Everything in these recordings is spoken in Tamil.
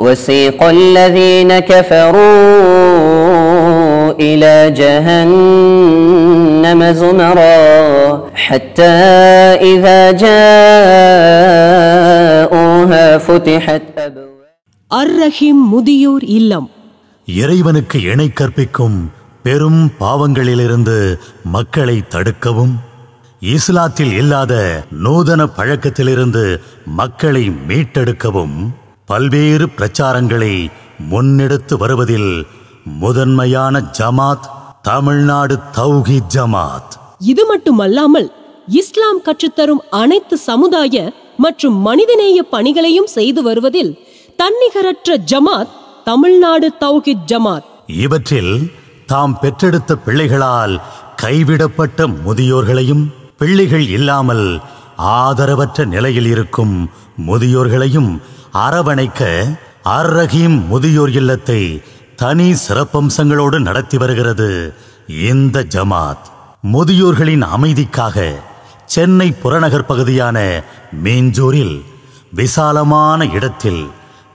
وسيق الذين كفروا إلى جهنم زمرا حتى إذا جاءوها فتحت أبواب அர் ரஹீம் முதியோர் இல்லம் இறைவனுக்கு இணை கற்பிக்கும் பெரும் பாவங்களிலிருந்து மக்களை தடுக்கவும் இஸ்லாத்தில் இல்லாத நூதன பழக்கத்திலிருந்து மக்களை மீட்டெடுக்கவும் பல்வேறு பிரச்சாரங்களை முன்னெடுத்து வருவதில் முதன்மையான ஜமாத் தமிழ்நாடு தௌஹீத் ஜமாத். இது மட்டுமல்லாமல் இஸ்லாம் கற்றுத்தரும் அனைத்து சமுதாய மற்றும் மனிதநேய பணிகளையும் செய்து வருவதில் தன்னிகரற்ற ஜமாத் தமிழ்நாடு தௌஹித் ஜமாத். இவற்றில் தாம் பெற்றெடுத்த பிள்ளைகளால் கைவிடப்பட்ட முதியோர்களையும் பிள்ளைகள் இல்லாமல் ஆதரவற்ற நிலையில் இருக்கும் முதியோர்களையும் அரவணைக்க அர் ரஹீம் முதியோர் இல்லத்தை தனி சிறப்பம்சங்களோடு நடத்தி வருகிறது. இந்த ஜமாத் முதியோர்களின் அமைதிக்காக சென்னை புறநகர் பகுதியான மீஞ்சூரில் விசாலமான இடத்தில்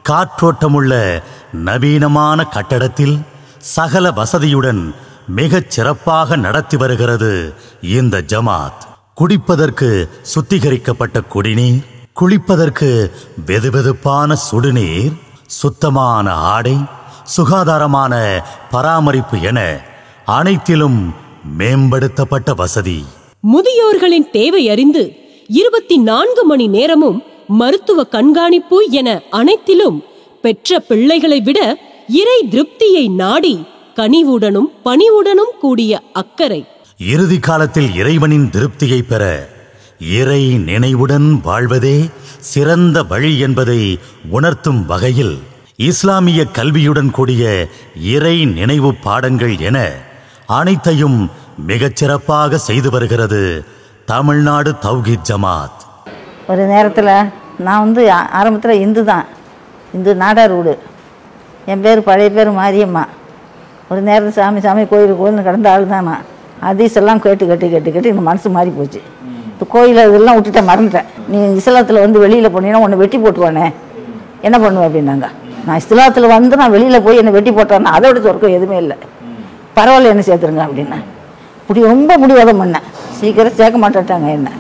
காற்றோட்டமுள்ள நவீனமான கட்டடத்தில் சகல வசதியுடன் மிகச் சிறப்பாக நடத்தி வருகிறது இந்த ஜமாத். குடிப்பதற்கு சுத்திகரிக்கப்பட்ட குடிநீர் குளிப்பதற்கு வெதுவெதுப்பான சுடுநீர் சுத்தமான ஆடை சுகாதாரமான பராமரிப்பு என அனைத்திலும் மேம்படுத்தப்பட்ட வசதி. முதியோர்களின் தேவை அறிந்து இருபத்தி நான்கு மணி நேரமும் மருத்துவ கண்காணிப்பு என அனைத்திலும் பெற்ற பிள்ளைகளை விட இறை திருப்தியை நாடி கனிவுடனும் பணிவுடனும் கூடிய அக்கறை. இறுதி காலத்தில் இறைவனின் திருப்தியை பெற இறை நினைவுடன் வாழ்வதே சிறந்த வழி என்பதை உணர்த்தும் வகையில் இஸ்லாமிய கல்வியுடன் கூடிய இறை நினைவு பாடங்கள் என அனைத்தையும் மிகச்சிறப்பாக செய்து வருகிறது தமிழ்நாடு தௌஹீத் ஜமாத். ஒரு நேரத்தில் நான் வந்து ஆரம்பத்தில் இந்து தான். இந்து நாடார் வீடு. என் பேர் பழைய பேர் மாரியம்மா. ஒரு நேரத்தில் சாமி சாமி கோயில் கோயில்னு கடந்த ஆள் தான் நான். அதீஸ் எல்லாம் கேட்டு கேட்டு கேட்டு கேட்டு எனக்கு மனசு மாறி போச்சு இப்போ கோயில் இதெல்லாம் விட்டுட்டேன் மறந்துட்டேன். நீ இஸ்லாத்தில் வந்து வெளியில் போனீங்கன்னா உன்னை வெட்டி போட்டுவானே என்ன பண்ணுவேன் அப்படின்னாங்க? நான் இஸ்லாத்தில் வந்து நான் வெளியில் போய் என்னை வெட்டி போட்டேன்னா அதை விட சொர்க்கம் எதுவுமே இல்லை. பரவாயில்ல என்ன சேர்த்துருங்க அப்படின்னா. இப்படி ரொம்ப முடிவாதம் பண்ணேன். சீக்கிரம் சேர்க்க மாட்டேட்டாங்க என்ன.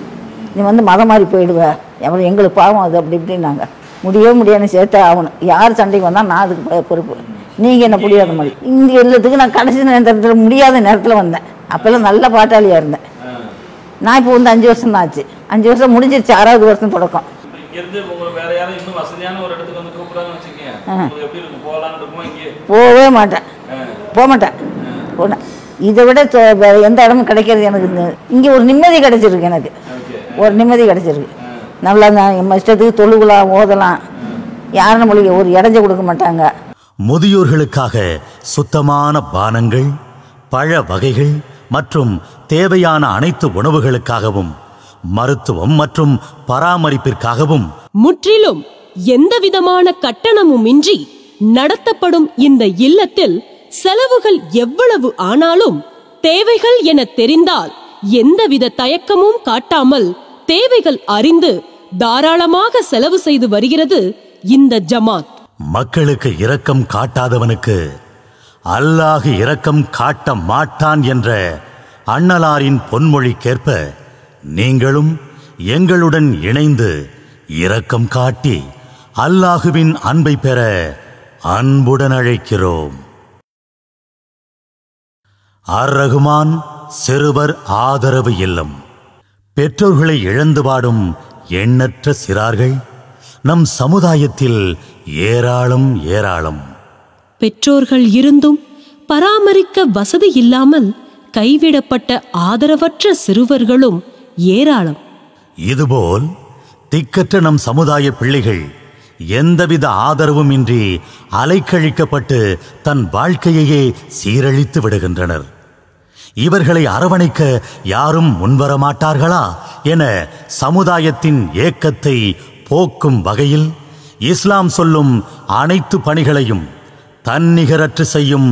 நீ வந்து மதம் மாதிரி போயிடுவ. எவ்வளோ எங்களுக்கு பாவம் அது அப்படி இப்படின்னாங்க. முடியவே முடியாது சேர்த்தே ஆகணும். யார் சண்டைக்கு வந்தால் நான் அதுக்கு பொறுப்பு. நீங்கள் என்ன முடியாத மாதிரி. இங்கே இல்லத்துக்கு நான் கடைசி நேரத்தில் முடியாத நேரத்தில் வந்தேன். அப்போல்லாம் நல்ல பாட்டாளியாக இருந்தேன். நான் இப்போ வந்து அஞ்சு வருஷம் தான் ஆச்சு அஞ்சு வருஷம் முடிஞ்சிருச்சு ஆறாவது வருஷம் தொடக்கம். போகவே மாட்டேன். போக மாட்டேன். இதை விட எந்த இடமும் கிடைக்கிறது எனக்கு இங்கே ஒரு நிம்மதி கிடைச்சிருக்கு எனக்கு. ஒரு நிம்மதி கிடைச்சிருக்கு. நல்லா நான் நம்ம இஷ்டத்துக்கு தொழுகலாம் ஓதலாம். யாரும் நம்மளுக்கு ஒரு இடைஞ்ச கொடுக்க மாட்டாங்க. முதியோர்களுக்காக சுத்தமான பானங்கள் பழ வகைகள் மற்றும் தேவையான அனைத்து உணவுகளுக்காகவும் மருத்துவம் மற்றும் பராமரிப்பிற்காகவும். முற்றிலும் எந்தவிதமான கட்டணமுமின்றி நடத்தப்படும் இந்த இல்லத்தில் செலவுகள் எவ்வளவு ஆனாலும் தேவைகள் என தெரிந்தால் எந்தவித தயக்கமும் காட்டாமல் தேவைகள் அறிந்து தாராளமாக செலவு செய்து வருகிறது இந்த ஜமாத். மக்களுக்கு இரக்கம் காட்டாதவனுக்கு அல்லாஹ் இரக்கம் காட்ட மாட்டான் என்ற அண்ணலாரின் பொன்மொழிக்கேற்ப நீங்களும் எங்களுடன் இணைந்து இரக்கம் காட்டி அல்லாஹுவின் அன்பை பெற அன்புடன் அழைக்கிறோம். அர் ரகுமான் சிறுவர் ஆதரவு இல்லம். பெற்றோர்களை இழந்து வாடும் எண்ணற்ற சிறார்கள் நம் சமுதாயத்தில் ஏராளம் ஏராளம். பெற்றோர்கள் இருந்தும் பராமரிக்க வசதி இல்லாமல் கைவிடப்பட்ட ஆதரவற்ற சிறுவர்களும் ஏராளம். இதுபோல் திக்கற்ற நம் சமுதாய பிள்ளைகள் எந்தவித ஆதரவும் இன்றி அலைக்கழிக்கப்பட்டு தன் வாழ்க்கையையே சீரழித்து விடுகின்றனர். இவர்களை அரவணைக்க யாரும் முன்வர மாட்டார்களா என சமுதாயத்தின் ஏக்கத்தை போக்கும் வகையில் இஸ்லாம் சொல்லும் அனைத்து பணிகளையும் தன்னிகரற்று செய்யும்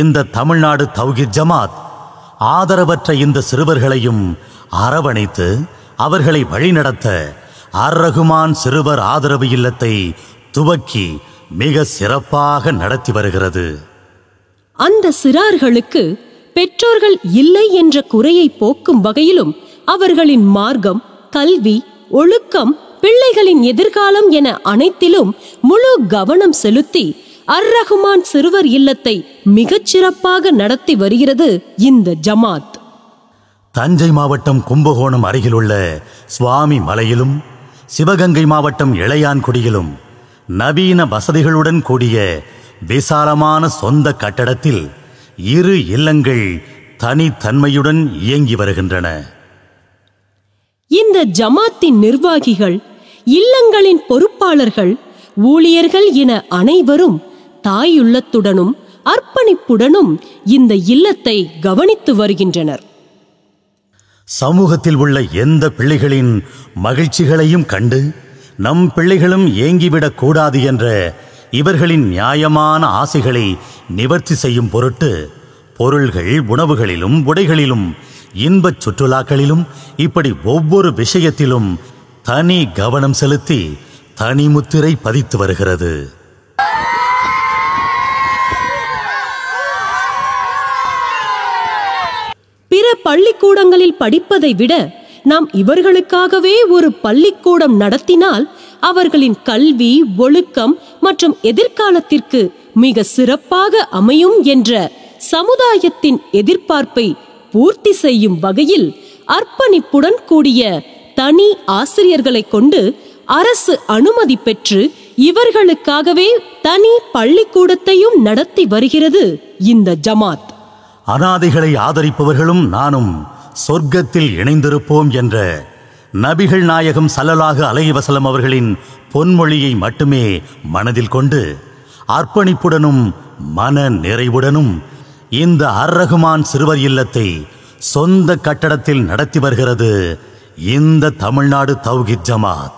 இந்த தமிழ்நாடு தௌஹித் ஜமாத். ஆதரவற்ற இந்த சிறுவர்களையும் அரவணைத்து அவர்களை வழிநடத்த அர் ரகுமான் சிறுவர் ஆதரவு இல்லத்தை துவக்கி மிக சிறப்பாக நடத்தி வருகிறது. அந்த சிறார்களுக்கு பெற்றோர்கள் இல்லை என்ற குறையை போக்கும் வகையிலும் அவர்களின் மார்க்கம் கல்வி ஒழுக்கம் பிள்ளைகளின் எதிர்காலம் என அனைத்திலும் முழு கவனம் செலுத்தி அர் ரஹ்மான் சிறுவர் இல்லத்தை மிகச் சிறப்பாக நடத்தி வருகிறது இந்த ஜமாத். தஞ்சை மாவட்டம் கும்பகோணம் அருகிலுள்ள சுவாமி மலையிலும் சிவகங்கை மாவட்டம் இளையான்குடியிலும் நவீன வசதிகளுடன் கூடிய விசாலமான சொந்த கட்டடத்தில் இரு இல்லங்கள் தனித்தன்மையுடன் இயங்கி வருகின்றன. இந்த ஜமாத்தின் நிர்வாகிகள் இல்லங்களின் பொறுப்பாளர்கள் ஊழியர்கள் என அனைவரும் தாயுள்ளத்துடனும் அர்ப்பணிப்புடனும் இந்த இல்லத்தை கவனித்து வருகின்றனர். சமூகத்தில் உள்ள எந்த பிள்ளைகளின் மகிழ்ச்சிகளையும் கண்டு நம் பிள்ளைகளும் ஏங்கிவிடக் கூடாது என்ற இவர்களின் நியாயமான ஆசைகளை நிவர்த்தி செய்யும் பொருட்டு பொருள்கள் உணவுகளிலும் உடைகளிலும் இன்பச் சுற்றுலாக்களிலும் இப்படி ஒவ்வொரு விஷயத்திலும் தனி கவனம் செலுத்தி தனி முத்திரை பதித்து வருகிறது. பிற பள்ளிக்கூடங்களில் படிப்பதை விட நாம் இவர்களுக்காகவே ஒரு பள்ளிக்கூடம் நடத்தினால் அவர்களின் கல்வி ஒழுக்கம் மற்றும் எதிர்காலத்திற்கு மிக சிறப்பாக அமையும் என்ற சமுதாயத்தின் எதிர்பார்ப்பை பூர்த்தி செய்யும் வகையில் அர்ப்பணிப்புடன் கூடிய தனி ஆசிரியர்களை கொண்டு அரசு அனுமதி பெற்று இவர்களுக்காகவே தனி பள்ளிக்கூடத்தையும் நடத்தி வருகிறது இந்த ஜமாத். அனாதைகளை ஆதரிப்பவர்களும் நானும் சொர்க்கத்தில் இணைந்திருப்போம் என்ற நபிகள் நாயகம் சல்லலாக அலைவசலம் அவர்களின் பொன்மொழியை மட்டுமே மனதில் கொண்டு அர்ப்பணிப்புடனும் மன நிறைவுடனும் இந்த அர்ரகுமான் சிறுவர் இல்லத்தை சொந்த கட்டடத்தில் நடத்தி வருகிறது இந்த தமிழ்நாடு தௌஹித் ஜமாத்.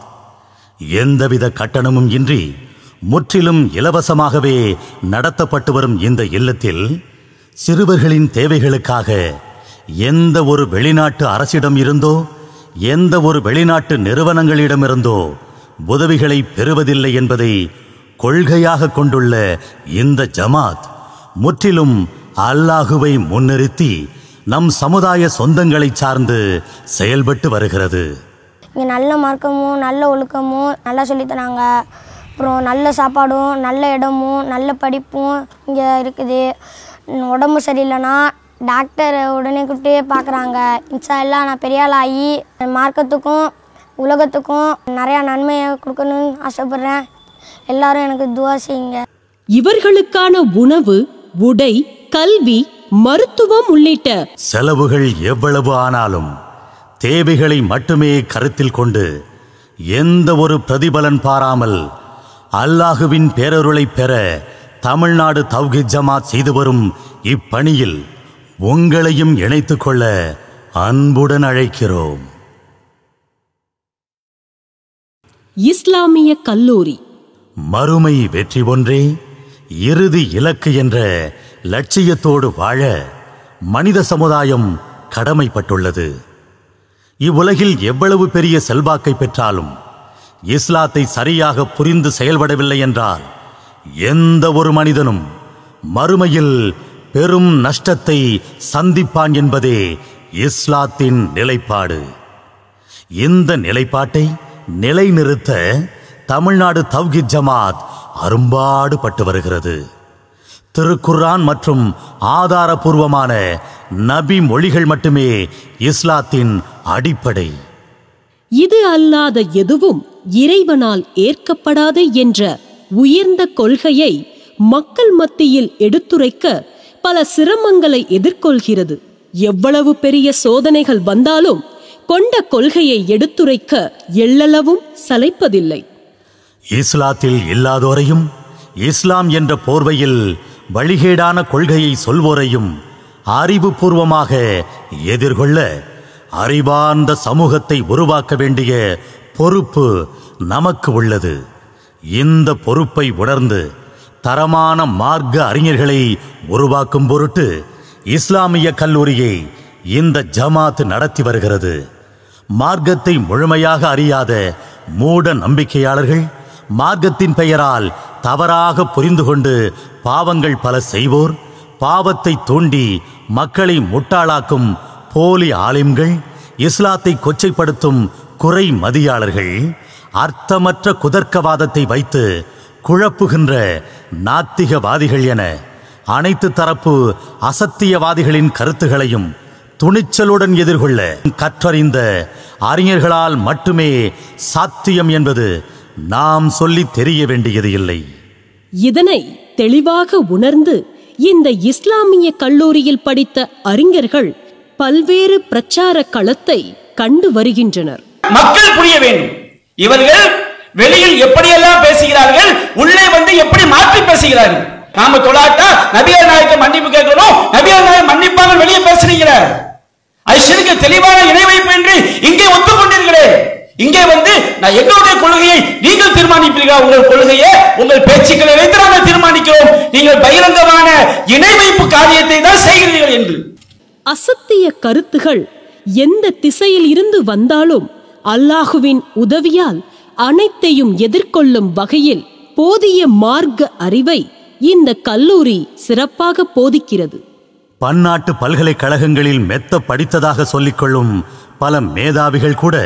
எந்தவித கட்டணமும் இன்றி முற்றிலும் இலவசமாகவே நடத்தப்பட்டு வரும் இந்த இல்லத்தில் சிறுவர்களின் தேவைகளுக்காக எந்த ஒரு வெளிநாட்டு அரசிடம் இருந்தோ எந்த ஒரு வெளிநாட்டு நிறுவனங்களிடமிருந்தோ உதவிகளை பெறுவதில்லை என்பதை கொள்கையாக கொண்டுள்ள இந்த ஜமாத் முற்றிலும் அல்லாஹுவை முன்னிறுத்தி நம் சமுதாய சொந்தங்களை சார்ந்து செயல்பட்டு வருகிறது. இங்கே நல்ல மார்க்கமும் நல்ல ஒழுக்கமும் நல்லா சொல்லித்தராங்க அப்புறம் நல்ல சாப்பாடும் நல்ல இடமும் நல்ல படிப்பும் இங்கே இருக்குது. உடம்பு சரியில்லைன்னா டாக்டரை உடனே கூப்பிட்டு பார்க்குறாங்க. இன்ஷா எல்லாம் நான் பெரிய ஆகி மார்க்கத்துக்கும் உலகத்துக்கும் நிறையா நன்மையை கொடுக்கணும்னு ஆசைப்பட்றேன். எல்லாரும் எனக்கு துவா செய்யுங்க. இவர்களுக்கான உணவு உடை கல்வி மருத்துவம் உள்ளிட்ட செலவுகள் எவ்வளவு ஆனாலும் தேவைகளை மட்டுமே கருத்தில் கொண்டு எந்த ஒரு பிரதிபலன் பாராமல் அல்லாஹுவின் பேரருளை பெற தமிழ்நாடு தௌஹித் ஜமாத் செய்து வரும் இப்பணியில் உங்களையும் இணைத்துக் கொள்ள அன்புடன் அழைக்கிறோம். இஸ்லாமிய கல்லூரி. மறுமை வெற்றி ஒன்றே இறுதி இலக்கு என்ற லட்சியத்தோடு வாழ மனித சமுதாயம் கடமைப்பட்டுள்ளது. இவ்வுலகில் எவ்வளவு பெரிய செல்வாக்கை பெற்றாலும் இஸ்லாத்தை சரியாக புரிந்து செயல்படவில்லை என்றால் எந்த ஒரு மனிதனும் மறுமையில் பெரும் நஷ்டத்தை சந்திப்பான் என்பதே இஸ்லாத்தின் நிலைப்பாடு. இந்த நிலைப்பாட்டை நிலைநிறுத்த தமிழ்நாடு தவ்ஹித் ஜமாத் அரும்பாடுபட்டு வருகிறது. திருக்குர்ஆன் மற்றும் ஆதாரபூர்வமான நபி மொழிகள் மட்டுமே இஸ்லாத்தின் அடிப்படை. இது அல்லாத எதுவும் இறைவனால் ஏற்கப்படாது என்ற உயர்ந்த கொள்கையை மக்கள் மத்தியில் எடுத்துரைக்க பல சிரமங்களை எதிர்கொள்கிறது. எவ்வளவு பெரிய சோதனைகள் வந்தாலும் கொண்ட கொள்கையை எடுத்துரைக்க எள்ளளவும் சளைப்பதில்லை இஸ்லாத்தில் இல்லாதோரையும் இஸ்லாம் என்ற போர்வையில் வழிகேடான கொள்கையை சொல்வோரையும் அறிவுபூர்வமாக எதிர்கொள்ள அறிவார்ந்த சமூகத்தை உருவாக்க வேண்டிய பொறுப்பு நமக்கு உள்ளது. இந்த பொறுப்பை உணர்ந்து தரமான மார்க்க அறிஞர்களை உருவாக்கும் பொருட்டு இஸ்லாமிய கல்லூரியை இந்த ஜமாத் நடத்தி வருகிறது. மார்க்கத்தை முழுமையாக அறியாத மூட நம்பிக்கையாளர்கள் மார்க்கத்தின் பெயரால் தவறாக புரிந்து கொண்டு பாவங்கள் பல செய்வோர் பாவத்தை தூண்டி மக்களை முட்டாளாக்கும் போலி ஆலிம்கள் இஸ்லாத்தை கொச்சைப்படுத்தும் குறை மதியாளர்கள் அர்த்தமற்ற குதர்க்கவாதத்தை வைத்து குழப்புகின்ற நாத்திகவாதிகள் என அனைத்து தரப்பு அசத்தியவாதிகளின் கருத்துகளையும் துணிச்சலுடன் எதிர்கொள்ள கற்றறிந்த அறிஞர்களால் மட்டுமே சாத்தியம் என்பது நாம் சொல்லி தெரிய வேண்டியது இல்லை. இதனை தெளிவாக உணர்ந்து இந்த இஸ்லாமிய கல்லூரியில் படித்த அறிஞர்கள் பல்வேறு பிரச்சார களத்தை கண்டு வருகின்றனர். மக்கள் புரிய வேண்டும். இவர்கள் வெளியில் எப்படியெல்லாம் பேசுகிறார்கள் உள்ளே வந்து எப்படி மாற்றி பேசுகிறார்கள்? நாம தொழாட்டா நபியர் நாயக்க மன்னிப்பு கேட்கணும் நபியர் நாயகம் மன்னிப்பாங்க வெளியே பேசுறீங்க ஐஷனுக்கு தெளிவான இணை வைப்பு என்று இங்கே ஒத்துக்கொண்டீர்களே? இங்கே வந்து நான் எங்களுடைய கொள்கையை நீங்கள் தீர்மானிப்பீர்களா? உங்கள் கொள்கையை உங்கள் பேச்சுக்களை வைத்து நாங்கள் தீர்மானிக்கிறோம். நீங்கள் பகிரங்கமான இணை வைப்பு காரியத்தை தான் செய்கிறீர்கள் என்று. அசத்திய கருத்துகள் எந்த திசையில் இருந்து வந்தாலும் அல்லாஹுவின் உதவியால் அனைத்தையும் எதிர்கொள்ளும் வகையில் போதிய மார்க்க அறிவை இந்த கல்லூரி சிறப்பாக போதிக்கிறது. பன்னாட்டு பல்கலைக்கழகங்களில் மெத்த படித்ததாக சொல்லிக்கொள்ளும் பல மேதாவிகள் கூட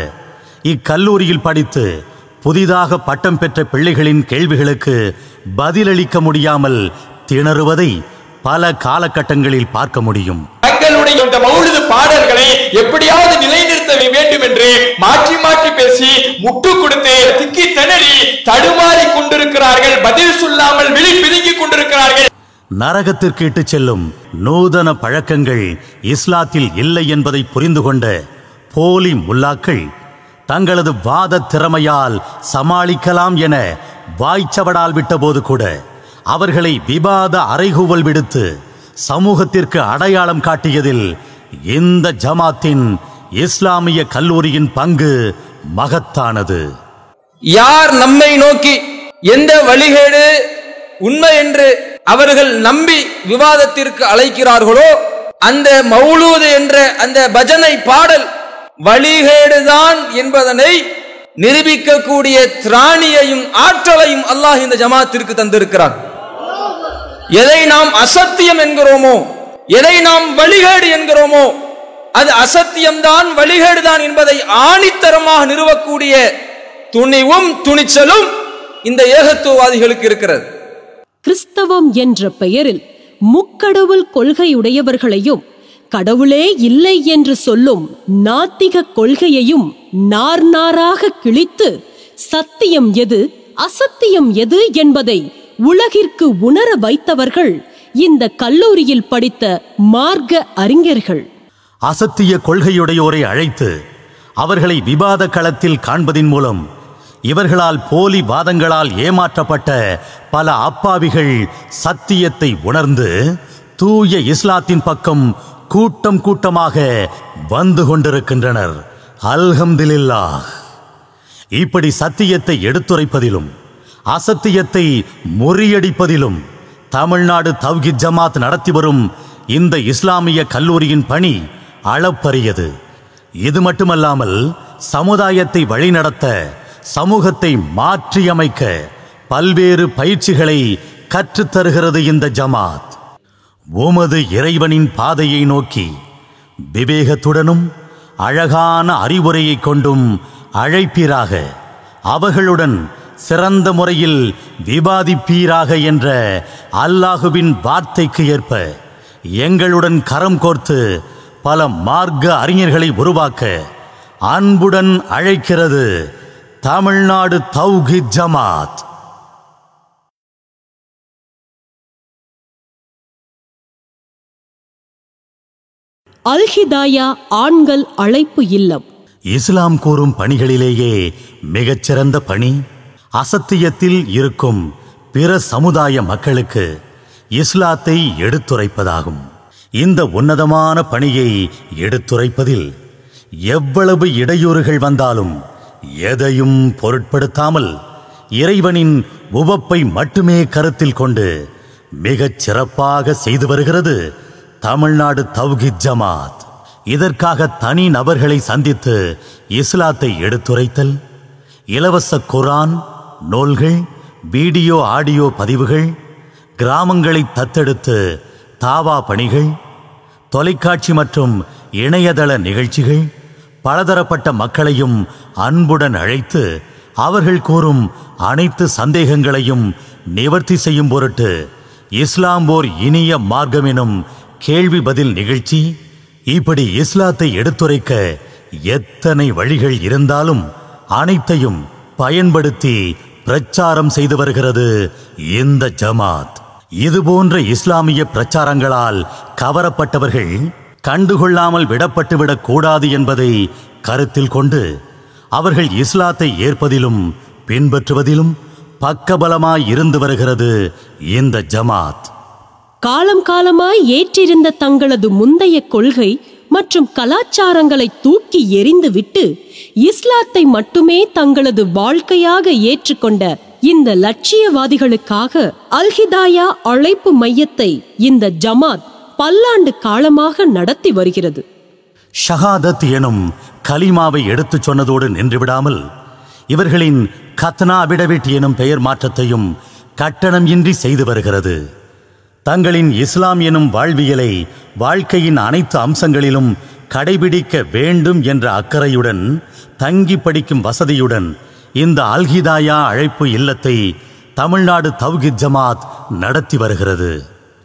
இக்கல்லூரியில் படித்து புதிதாக பட்டம் பெற்ற பிள்ளைகளின் கேள்விகளுக்கு பதிலளிக்க முடியாமல் திணறுவதை பல காலகட்டங்களில் பார்க்க முடியும். தங்களுடைய இந்த மௌலிது பாடல்களை எப்படியாவது நிலைநிறுத்த வேண்டும் என்று மாற்றி மாற்றி பேசி முட்டு கொடுத்து திக்கி திணறி தடுமாறி கொண்டிருக்கிறார்கள் பதில் சொல்லாமல் விழி பிதுங்கிக் கொண்டிருக்கிறார்கள். நரகத்திற்கு இட்டு செல்லும் நூதன பழக்கங்கள் இஸ்லாத்தில் இல்லை என்பதை புரிந்து கொண்ட போலி முல்லாக்கள் தங்களது வாத திறமையால் சமாளிக்கலாம் என வாய்ச்சவடால் விட்டபோது கூட அவர்களை விவாத அறைகூவல் விடுத்து சமூகத்திற்கு அடையாளம் காட்டியதில் இந்த ஜமாத்தின் இஸ்லாமிய கல்லூரியின் பங்கு மகத்தானது. யார் நம்மை நோக்கி எந்த வழிகேடு உண்மை என்று அவர்கள் நம்பி விவாதத்திற்கு அழைக்கிறார்களோ அந்த மௌலூது என்ற அந்த பஜனை பாடல் வழிகேடுதான் என்பதனை நிரூபிக்கக்கூடிய திராணியையும் ஆற்றலையும் அல்லாஹ் இந்த ஜமாத்திற்கு தந்திருக்கிறான். எதை நாம் அசத்தியம் என்கிறோமோ எதை நாம் வழிகேடு என்கிறோமோ அது அசத்தியம்தான் வழிகேடுதான் என்பதை ஆணித்தரமாக நிறுவக்கூடிய துணிவும் துணிச்சலும் இந்த ஏகத்துவவாதிகளுக்கு இருக்கிறது. கிறிஸ்தவம் என்ற பெயரில் முக்கடவுள் கொள்கையுடையவர்களையும் கடவுளே இல்லை என்று சொல்லும் நாத்திக கொள்கையையும் நார் நாராக கிழித்து சத்தியம் எது அசத்தியம் எது என்பதை உலகிற்கு உணர வைத்தவர்கள் இந்த கல்லூரியில் படித்த மார்க்க அறிஞர்கள். அசத்திய கொள்கையுடையோரை அழைத்து அவர்களை விவாத களத்தில் காண்பதின் மூலம் இவர்களால் போலி வாதங்களால் ஏமாற்றப்பட்ட பல அப்பாவிகள் சத்தியத்தை உணர்ந்து தூய இஸ்லாத்தின் பக்கம் கூட்டம் கூட்டமாக வந்து கொண்டிருக்கின்றனர். அல்ஹம்தில்லா இப்படி சத்தியத்தை எடுத்துரைப்பதிலும் அசத்தியத்தை முறியடிப்பதிலும் தமிழ்நாடு தவ்கி ஜமாத் நடத்தி வரும் இந்த இஸ்லாமிய கல்லூரியின் பணி அளப்பரியது. இது மட்டுமல்லாமல் சமுதாயத்தை வழிநடத்த சமூகத்தை மாற்றியமைக்க பல்வேறு பயிற்சிகளை கற்றுத்தருகிறது இந்த ஜமாத். உமது இறைவனின் பாதையை நோக்கி விவேகத்துடனும் அழகான அறிவுரையை கொண்டும் அழைப்பீராக. அவர்களுடன் சிறந்த முறையில் விவாதிப்பீராக என்ற அல்லாஹுவின் வார்த்தைக்கு ஏற்ப எங்களுடன் கரம் கோர்த்து பல மார்க்க அறிஞர்களை உருவாக்க அன்புடன் அழைக்கிறது தமிழ்நாடு தௌஹித் ஜமாத். அல்ஹிதாயா ஆண்கள் அழைப்பு இல்லம். இஸ்லாம் கூறும் பணிகளிலேயே மிகச்சிறந்த பணி அசத்தியத்தில் இருக்கும் பிற சமுதாய மக்களுக்கு இஸ்லாத்தை எடுத்துரைப்பதாகும். இந்த உன்னதமான பணியை எடுத்துரைப்பதில் எவ்வளவு இடையூறுகள் வந்தாலும் எதையும் பொருட்படுத்தாமல் இறைவனின் உவப்பை மட்டுமே கருத்தில் கொண்டு மிகச் சிறப்பாக செய்து வருகிறது தமிழ்நாடு தவ்ஹீத் ஜமாத். இதற்காக தனி நபர்களை சந்தித்து இஸ்லாத்தை எடுத்துரைத்தல் இலவச குரான் நூல்கள் வீடியோ ஆடியோ பதிவுகள் கிராமங்களை தத்தெடுத்து தாவா பணிகள் தொலைக்காட்சி மற்றும் இணையதள நிகழ்ச்சிகள் பலதரப்பட்ட மக்களையும் அன்புடன் அழைத்து அவர்கள் கூறும் அனைத்து சந்தேகங்களையும் நிவர்த்தி செய்யும் பொருட்டு இஸ்லாம் ஓர் இனிய மார்க்கம் எனும் கேள்வி பதில் நிகழ்ச்சி இப்படி இஸ்லாத்தை எடுத்துரைக்க எத்தனை வழிகள் இருந்தாலும் அனைத்தையும் பயன்படுத்தி பிரச்சாரம் செய்து வருகிறது இந்த ஜமாத். இதுபோன்ற இஸ்லாமிய பிரச்சாரங்களால் கவரப்பட்டவர்கள் கண்டுகொள்ளாமல் விடப்பட்டுவிடக் கூடாது என்பதை கருத்தில் கொண்டு அவர்கள் இஸ்லாத்தை ஏற்பதிலும் பின்பற்றுவதிலும் பக்கபலமாய் இருந்து வருகிறது இந்த ஜமாத். காலம் காலமாய் ஏற்றிருந்த தங்களது முந்தைய கொள்கை மற்றும் கலாச்சாரங்களை தூக்கி எறிந்துவிட்டு இஸ்லாத்தை மட்டுமே தங்களது வாழ்க்கையாக ஏற்றுக்கொண்ட இந்த லட்சியவாதிகளுக்காக அல்ஹிதாயா அழைப்பு மையத்தை இந்த ஜமாத் பல்லாண்டு காலமாக நடத்தி வருகிறது. ஷஹாதத் எனும் கலிமாவை எடுத்துச் சொன்னதோடு நின்றுவிடாமல் இவர்களின் கத்னா விடவிட் எனும் பெயர் மாற்றத்தையும் கட்டணம் இன்றி செய்து வருகிறது. தங்களின் இஸ்லாம் எனும் வாழ்வியலை வாழ்க்கையின் அனைத்து அம்சங்களிலும் கடைபிடிக்க வேண்டும் என்ற அக்கறையுடன் தங்கி படிக்கும் வசதியுடன் இந்த அல்ஹிதாயா அழைப்பு இல்லத்தை தமிழ்நாடு தவ்ஹித் ஜமாத் நடத்தி வருகிறது.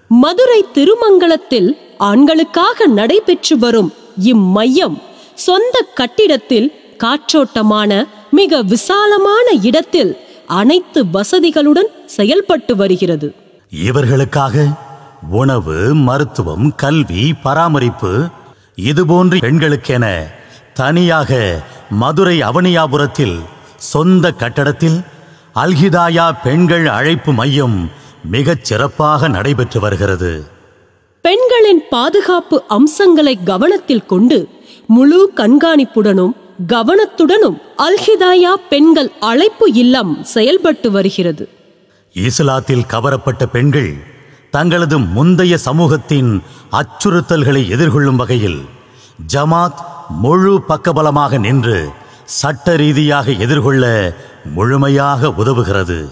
மதுரை திருமங்கலத்தில் ஆண்களுக்காக நடைபெற்று வரும் இம்மையம் சொந்த கட்டிடத்தில் காற்றோட்டமான மிக விசாலமான இடத்தில் அனைத்து வசதிகளுடன் செயல்பட்டு வருகிறது. இவர்களுக்காக உணவு மருத்துவம் கல்வி பராமரிப்பு இதுபோன்ற பெண்களுக்கென தனியாக மதுரை அவனியாபுரத்தில் சொந்த கட்டடத்தில் அல்ஹிதாயா பெண்கள் அழைப்பு மையம் மிகச் சிறப்பாக நடைபெற்று வருகிறது. பெண்களின் பாதுகாப்பு அம்சங்களை கவனத்தில் கொண்டு முழு கண்காணிப்புடனும் கவனத்துடனும் அல்ஹிதாயா பெண்கள் அழைப்பு இல்லம் செயல்பட்டு வருகிறது. இஸ்லாத்தில் கவரப்பட்ட பெண்கள் தங்களது முந்தைய சமூகத்தின் அச்சுறுத்தல்களை எதிர்கொள்ளும் வகையில் ஜமாத் முழு பக்கபலமாக நின்று சட்ட ரீதியாக எதிர்கொள்ள முழுமையாக உதவுகிறது.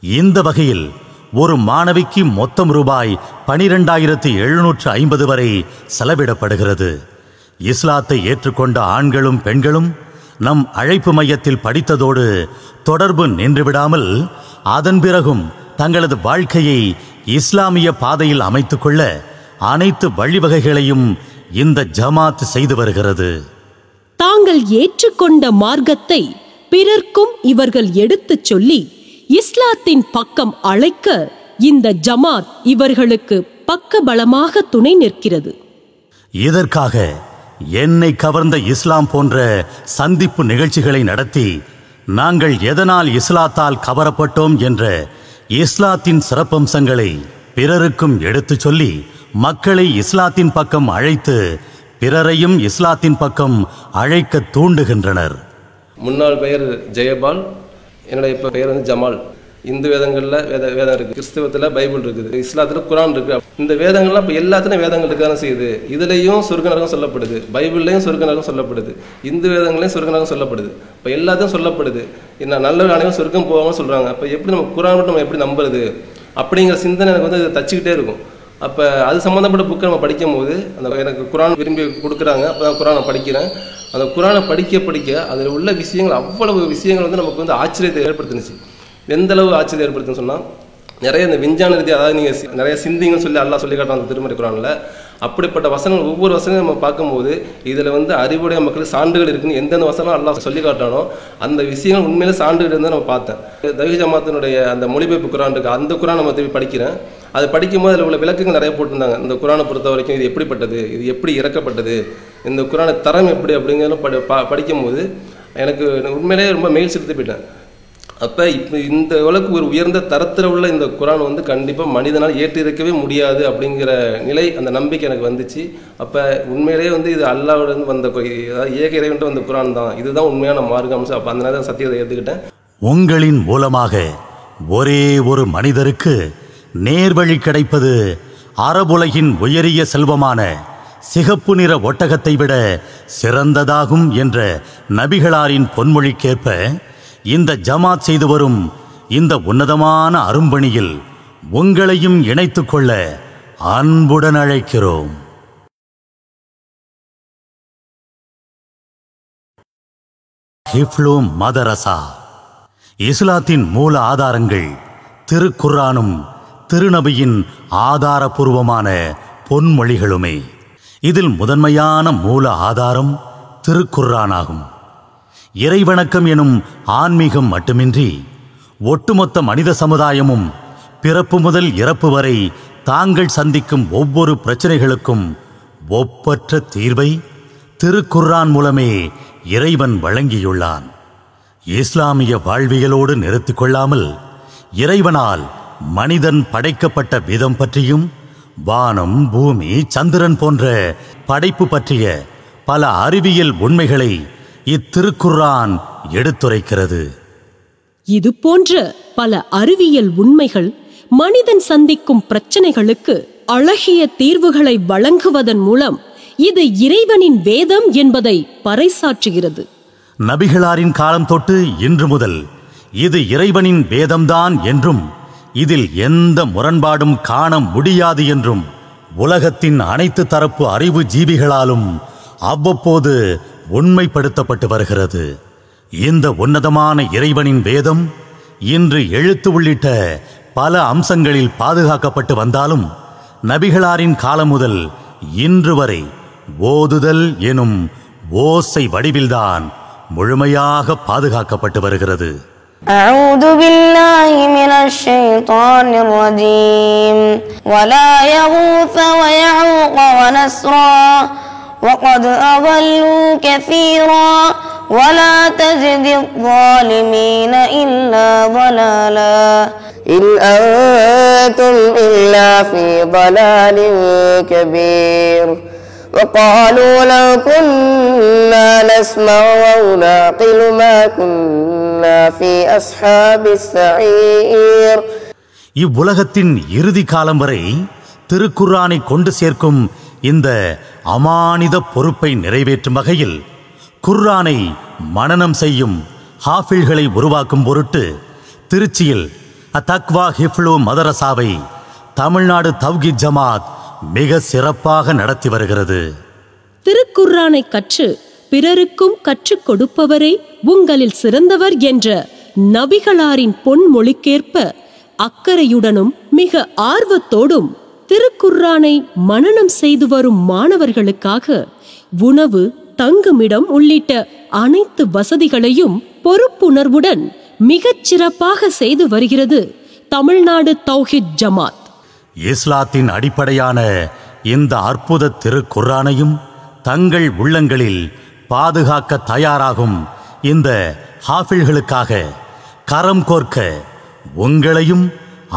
இந்த வகையில் ஒரு மாணவிக்கு மொத்தம் ரூபாய் பனிரெண்டாயிரத்தி எழுநூற்று ஐம்பது வரை செலவிடப்படுகிறது. இஸ்லாத்தை ஏற்றுக்கொண்ட ஆண்களும் பெண்களும் நம் அழைப்பு மையத்தில் படித்ததோடு தொடர்பு நின்றுவிடாமல் அதன் பிறகும் தங்களது வாழ்க்கையை இஸ்லாமிய பாதையில் அமைத்துக்கொள்ள அனைத்து வழிவகைகளையும் இந்த ஜமாத் செய்து வருகிறது. தாங்கள் ஏற்றுக்கொண்ட மார்க்கத்தை பிறர்க்கும் இவர்கள் எடுத்துச் சொல்லி இஸ்லாத்தின் பக்கம் அழைக்க இந்த ஜமாத் இவர்களுக்கு பக்கபலமாக துணை நிற்கிறது. இதற்காக என்னை கவர்ந்த இஸ்லாம் போன்ற சந்திப்பு நிகழ்ச்சிகளை நடத்தி நாங்கள் எதனால் இஸ்லாத்தால் கவரப்பட்டோம் என்ற இஸ்லாத்தின் சிறப்பம்சங்களை பிறருக்கும் எடுத்துச் சொல்லி மக்களை இஸ்லாத்தின் பக்கம் அழைத்து பிறரையும் இஸ்லாத்தின் பக்கம் அழைக்க தூண்டுகின்றனர். முன்னாள் பெயர் ஜெயபால் என்னுடைய இப்போ பெயர் வந்து ஜமால். இந்து வேதங்களில் வேத வேதம் இருக்குது கிறிஸ்தவத்தில் பைபிள் இருக்குது. இஸ்லாத்தில் குரான் இருக்குது இந்த வேதங்கள்லாம் இப்போ எல்லாத்துலையும் வேதங்கள் இருக்க தானே செய்யுது. இதுலேயும் சொர்க்கநரகம் சொல்லப்படுது. பைபிள்லையும் சொர்க்கநரகம் சொல்லப்படுது. இந்து வேதங்களையும் சொர்க்கநரகம் சொல்லப்படுது. இப்போ எல்லாத்தையும் சொல்லப்படுது. என்ன நல்ல அனைவரும் சொர்க்கம் போவாங்கன்னு சொல்கிறாங்க அப்போ எப்படி நம்ம குரான் மட்டும் நம்ம எப்படி நம்புறது? அப்படிங்கிற சிந்தனை எனக்கு வந்து தச்சுக்கிட்டே இருக்கும். அப்போ அது சம்மந்தப்பட்ட புக்கை நம்ம படிக்கும் போது அந்த எனக்கு குரான் விரும்பி கொடுக்குறாங்க. அப்போ தான் குரானை படிக்கிறேன். அந்த குரானை படிக்க படிக்க அதில் உள்ள விஷயங்கள் அவ்வளவு விஷயங்கள் வந்து நமக்கு வந்து ஆச்சரியத்தை ஏற்படுத்துனுச்சு. எந்த அளவு ஆச்சரியம் ஏற்படுத்துன்னு சொன்னால் நிறைய இந்த விஞ்ஞான ரீதி அதாவது நீங்கள் நிறைய சிந்திங்கன்னு சொல்லி அல்லா சொல்லி காட்டுறான் அந்த திருமறை குரானில். அப்படிப்பட்ட வசனங்கள் ஒவ்வொரு வசனையும் நம்ம பார்க்கும்போது இதில் வந்து அறிவுடைய மக்களுக்கு சான்றுகள் இருக்குன்னு எந்தெந்த வசனம் எல்லாம் சொல்லி காட்டானோ அந்த விஷயங்கள் உண்மையிலே சான்றுகள் இருந்தால் நம்ம பார்த்தேன். தவி ஜமாத்தினுடைய அந்த மொழிபெயர்ப்பு குரான் இருக்குது அந்த குரான் நம்ம திருப்பி படிக்கிறேன். அது படிக்கும்போது அதில் உள்ள விளக்கங்கள் நிறைய போட்டிருந்தாங்க. இந்த குரானை பொறுத்த வரைக்கும் இது எப்படிப்பட்டது? இது எப்படி இறக்கப்பட்டது? இந்த குரானை தரம் எப்படி அப்படிங்கிறத படி பா படிக்கும்போது எனக்கு உண்மையிலேயே ரொம்ப மெயில் செலுத்தி போயிட்டேன். அப்போ இப்போ இந்த அளவுக்கு ஒரு உயர்ந்த தரத்தில் உள்ள இந்த குரான் வந்து கண்டிப்பாக மனிதனால் ஏற்றிருக்கவே முடியாது அப்படிங்கிற நிலை அந்த நம்பிக்கை எனக்கு வந்துச்சு. அப்போ உண்மையிலேயே வந்து இது அல்லாவிடம் வந்த அதாவது ஏக இறைவன் வந்த குரான் தான். இதுதான் உண்மையான மார்க்கம் அப்போ அந்த நேரம் சத்தியத்தை ஏற்றுக்கிட்டேன் உங்களின் மூலமாக ஒரே ஒரு மனிதருக்கு நேர்வழி கிடைப்பது அரபுலகின் உயரிய செல்வமான சிகப்பு நிற ஒட்டகத்தை விட சிறந்ததாகும் என்ற நபிகளாரின் பொன்மொழிக்கேற்ப இந்த ஜமாத் செய்து வரும் இந்த உன்னதமான அரும்பணியில் உங்களையும் இணைத்து கொள்ள அன்புடன் அழைக்கிறோம். ஹிஃப்லு மதரசா. இஸ்லாத்தின் மூல ஆதாரங்கள் திருக்குர்ஆனும் திருநபியின் ஆதாரபூர்வமான பொன்மொழிகளுமே. இதில் முதன்மையான மூல ஆதாரம் திருக்குர்ரானாகும் இறைவணக்கம் எனும் ஆன்மீகம் மட்டுமின்றி ஒட்டுமொத்த மனித சமுதாயமும் பிறப்பு முதல் இறப்பு வரை தாங்கள் சந்திக்கும் ஒவ்வொரு பிரச்சனைகளுக்கும் ஒப்பற்ற தீர்வை திருக்குர்ரான் மூலமே இறைவன் வழங்கியுள்ளான். இஸ்லாமிய வாழ்வியலோடு நிறுத்திக் கொள்ளாமல் இறைவனால் மனிதன் படைக்கப்பட்ட விதம் பற்றியும் வானம் பூமி சந்திரன் போன்ற படைப்பு பற்றிய பல அறிவியல் உண்மைகளை இத்திருக்குர்ஆன் எடுத்துரைக்கிறது. இது போன்ற பல அறிவியல் உண்மைகள் மனிதன் சந்திக்கும் பிரச்சனைகளுக்கு அழகிய தீர்வுகளை வழங்குவதன் மூலம் இது இறைவனின் வேதம் என்பதை பறைசாற்றுகிறது. நபிகளாரின் காலம் தொட்டு இன்று முதல் இது இறைவனின் வேதம்தான் என்றும் இதில் எந்த முரண்பாடும் காண முடியாது என்றும் உலகத்தின் அனைத்து தரப்பு அறிவு ஜீவிகளாலும் அவ்வப்போது உண்மைப்படுத்தப்பட்டு வருகிறது. இந்த உன்னதமான இறைவனின் வேதம் இன்று எழுத்து உள்ளிட்ட பல அம்சங்களில் பாதுகாக்கப்பட்டு வந்தாலும் நபிகளாரின் காலம் முதல் இன்று வரை ஓதுதல் எனும் ஓசை வடிவில்தான் முழுமையாக பாதுகாக்கப்பட்டு வருகிறது. أعوذ بالله من الشيطان الرجيم. ولا يغوث ويعوق ونسرا. وقد أضلوا كثيرا. ولا تجد الظالمين إلا ضلالا. إن أنتم إلا في ضلال كبير. وقالوا لو كنا نسمع أو نعقل ما كنا في أصحاب السعير இவ்வுலகத்தின் இறுதி காலம் வரை திருக்குர்ஆனை கொண்டு சேர்க்கும் இந்த அமானித பொறுப்பை நிறைவேற்றும் வகையில் குர்ஆனை மனனம் செய்யும் ஹாஃபில்களை உருவாக்கும் பொருட்டு திருச்சியில் அத்தக்வா ஹிஃப்லு மதரசாவை தமிழ்நாடு தவ்கீத் ஜமாத் மிக சிறப்பாக நடத்தி வருகிறது. திருக்குர்ஆனை கற்று பிறருக்கும் கற்றுக் கொடுப்பவரே உங்களில் சிறந்தவர் என்ற நபிகளாரின் பொன்மொழிக்கேற்ப அக்கறையுடனும் மிக ஆர்வத்தோடும் திருக்குர்ஆனை மனனம் செய்து வரும் மாணவர்களுக்காக உணவு தங்குமிடம் உள்ளிட்ட அனைத்து வசதிகளையும் பொறுப்புணர்வுடன் மிகச் சிறப்பாக செய்து வருகிறது தமிழ்நாடு தௌஹித் ஜமாத். இஸ்லாத்தின் அடிப்படையான இந்த அற்புத திருக்குர்ஆனையும் தங்கள் உள்ளங்களில் பாதுகாக்க தயாராகும் இந்த ஹாஃபிள்களுக்காக கரம் கோர்க்க உங்களையும்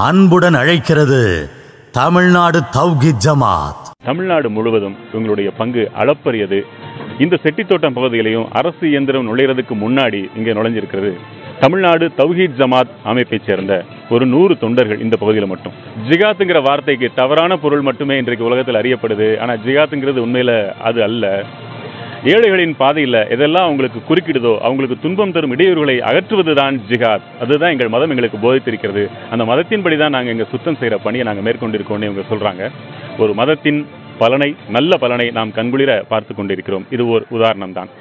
அன்புடன் அழைக்கிறது தமிழ்நாடு தௌஹித் ஜமாத். தமிழ்நாடு முழுவதும் இவங்களுடைய பங்கு அளப்பரியது. இந்த செட்டித்தோட்டம் பகுதியிலையும் அரசு இயந்திரம் நுழையிறதுக்கு முன்னாடி இங்கே நுழைஞ்சிருக்கிறது. தமிழ்நாடு தௌஹீத் ஜமாத் அமைப்பைச் சேர்ந்த ஒரு நூறு தொண்டர்கள் இந்த பகுதியில் மட்டும். ஜிகாத்துங்கிற வார்த்தைக்கு தவறான பொருள் மட்டுமே இன்றைக்கு உலகத்தில் அறியப்படுது. ஆனால் ஜிகாத்துங்கிறது உண்மையில் அது அல்ல. ஏழைகளின் பாதையில் எதெல்லாம் அவங்களுக்கு குறுக்கிடுதோ அவங்களுக்கு துன்பம் தரும் இடையூறுகளை அகற்றுவது தான் ஜிகாத். அதுதான் எங்கள் மதம் எங்களுக்கு போதித்திருக்கிறது. அந்த மதத்தின்படி தான் நாங்கள் இங்கே சுத்தம் செய்கிற பணியை நாங்கள் மேற்கொண்டிருக்கோம்னு இவங்க சொல்கிறாங்க ஒரு மதத்தின் பலனை நல்ல பலனை நாம் கண்குளிர பார்த்து கொண்டிருக்கிறோம். இது ஒரு உதாரணம் தான்